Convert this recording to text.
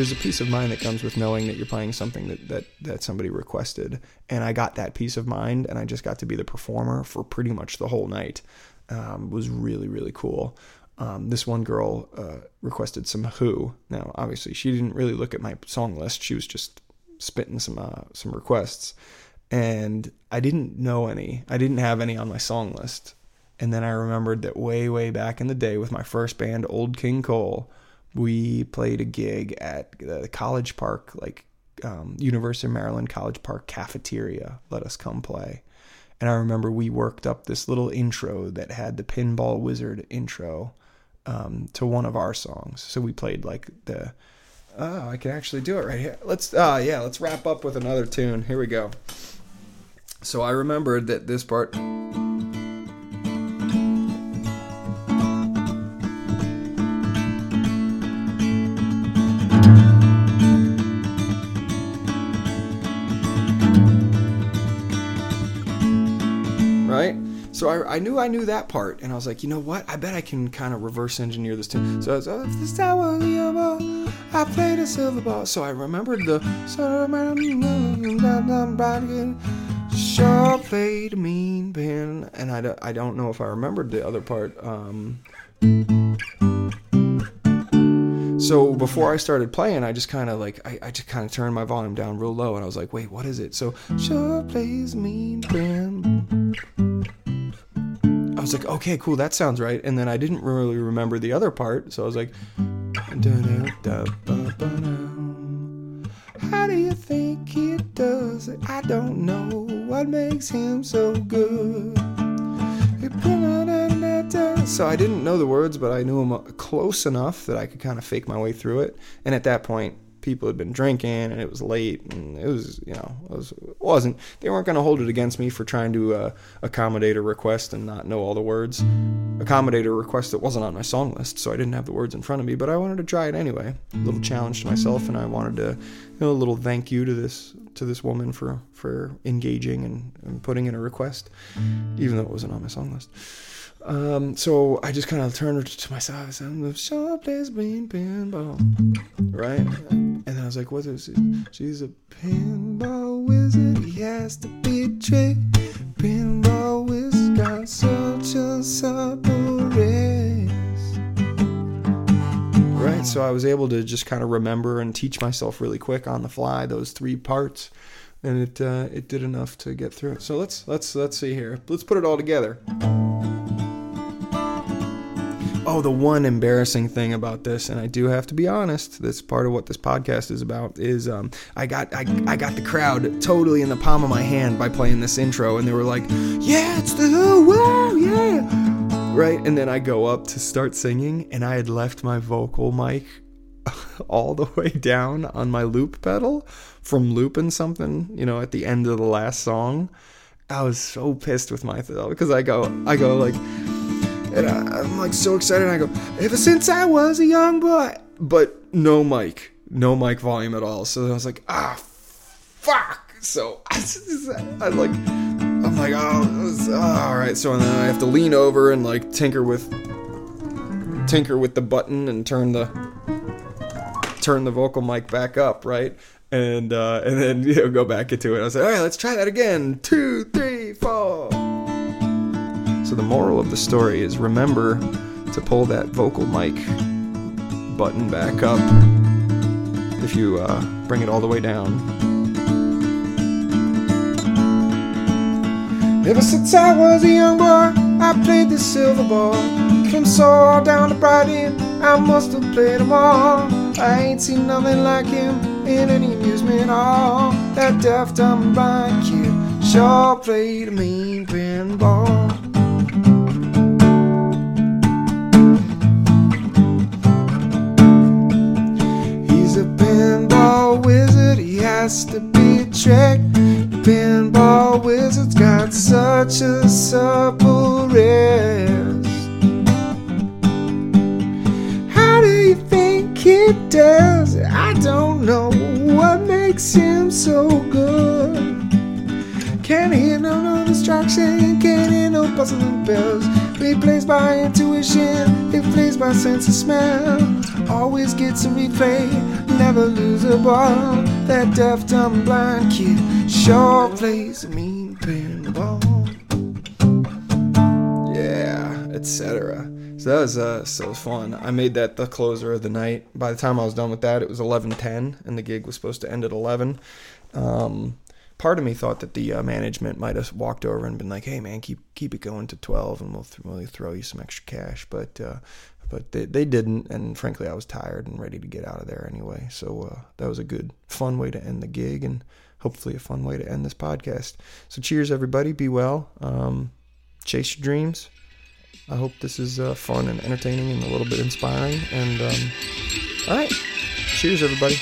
there's a peace of mind that comes with knowing that you're playing something that that that somebody requested, and I got that peace of mind, and I just got to be the performer for pretty much the whole night. Um, was really really cool. Um, this one girl uh, requested some Who. Now, obviously, she didn't really look at my song list. She was just spitting some uh, some requests, and I didn't know any. I didn't have any on my song list. And then I remembered that way, way back in the day with my first band, Old King Cole, we played a gig at the College Park, like um, University of Maryland College Park cafeteria. Let us come play. And I remember we worked up this little intro that had the Pinball Wizard intro um, to one of our songs. So we played like the. Oh, I can actually do it right here. Let's. Ah, uh, yeah. Let's wrap up with another tune. Here we go. So I remembered that this part. So I, I knew I knew that part, and I was like, you know what? I bet I can kind of reverse engineer this tune. So I was, oh, if this was the ball, I played a silver ball. So I remembered the sure played mean pen, and I, I don't know if I remembered the other part. Um, so before I started playing, I just kind of like I, I just kind of turned my volume down real low, and I was like, wait, what is it? So sure plays mean pen. Was like, okay, cool, that sounds right. And then I didn't really remember the other part, so I was like, how do you think he does it? I don't know what makes him so good. So I didn't know the words, but I knew them uh, close enough that I could kind of fake my way through it. And at that point, people had been drinking and it was late and it was you know it, was, wasn't they weren't going to hold it against me for trying to uh, accommodate a request and not know all the words. Accommodate a request that wasn't on my song list so i didn't have the words in front of me but i wanted to try it anyway. A little challenge to myself and i wanted to you know a little thank you to this to this woman for for engaging and, and putting in a request even though it wasn't on my song list. Um, so I just kind of turned to myself and said, "The show plays green pinball," right? Was like, "What is it? She's a pinball wizard. He has to be trick. Pinball wizard got such a supple wrist." Right. So I was able to just kind of remember and teach myself really quick on the fly those three parts, and it uh, it did enough to get through it. So let's let's let's see here. Let's put it all together. Oh, the one embarrassing thing about this, and I do have to be honest, this part of what this podcast is about is um, I got I, I got the crowd totally in the palm of my hand by playing this intro, and they were like, "Yeah, it's the Who, yeah!" Right, and then I go up to start singing, and I had left my vocal mic all the way down on my loop pedal from looping something, you know, at the end of the last song. I was so pissed with myself because I go, I go like and I, am like so excited. I go, ever since I was a young boy, but no mic, no mic volume at all. So I was like, ah, fuck. So I, like, I'm like, oh, oh, all right. So then I have to lean over and like tinker with, tinker with the button and turn the, turn the vocal mic back up, right? And uh, and then you know go back into it. I was like, all right, let's try that again. Two, three, four. So the moral of the story is remember to pull that vocal mic button back up if you uh, bring it all the way down. Ever since I was a young boy, I played the silver ball. From Soho down to Brighton, I must have played them all. I ain't seen nothing like him in any amusement hall. That deaf, dumb, blind kid sure played a mean pinball. Has to be tricked. Pinball wizard's got such a supple wrist. How do you think he does? I don't know what makes him so good. Can't hear no, no distraction, can't hear no puzzling bells. He plays by intuition, he plays by sense of smell. Always gets a replay never lose a ball. That deaf, dumb, blind kid sure plays a mean pinball. Yeah, etc. So that was uh, so fun. I made that the closer of the night. By the time I was done with that, it was 11:10, and the gig was supposed to end at 11. Um, part of me thought that the uh, management might have walked over and been like, "Hey, man, keep keep it going to 12, and we'll, th- we'll throw you some extra cash." But uh, but they, they didn't, and frankly, I was tired and ready to get out of there anyway. So uh, that was a good, fun way to end the gig, and hopefully a fun way to end this podcast. So cheers, everybody. Be well. Um, chase your dreams. I hope this is uh, fun and entertaining and a little bit inspiring. And um, all right, cheers, everybody.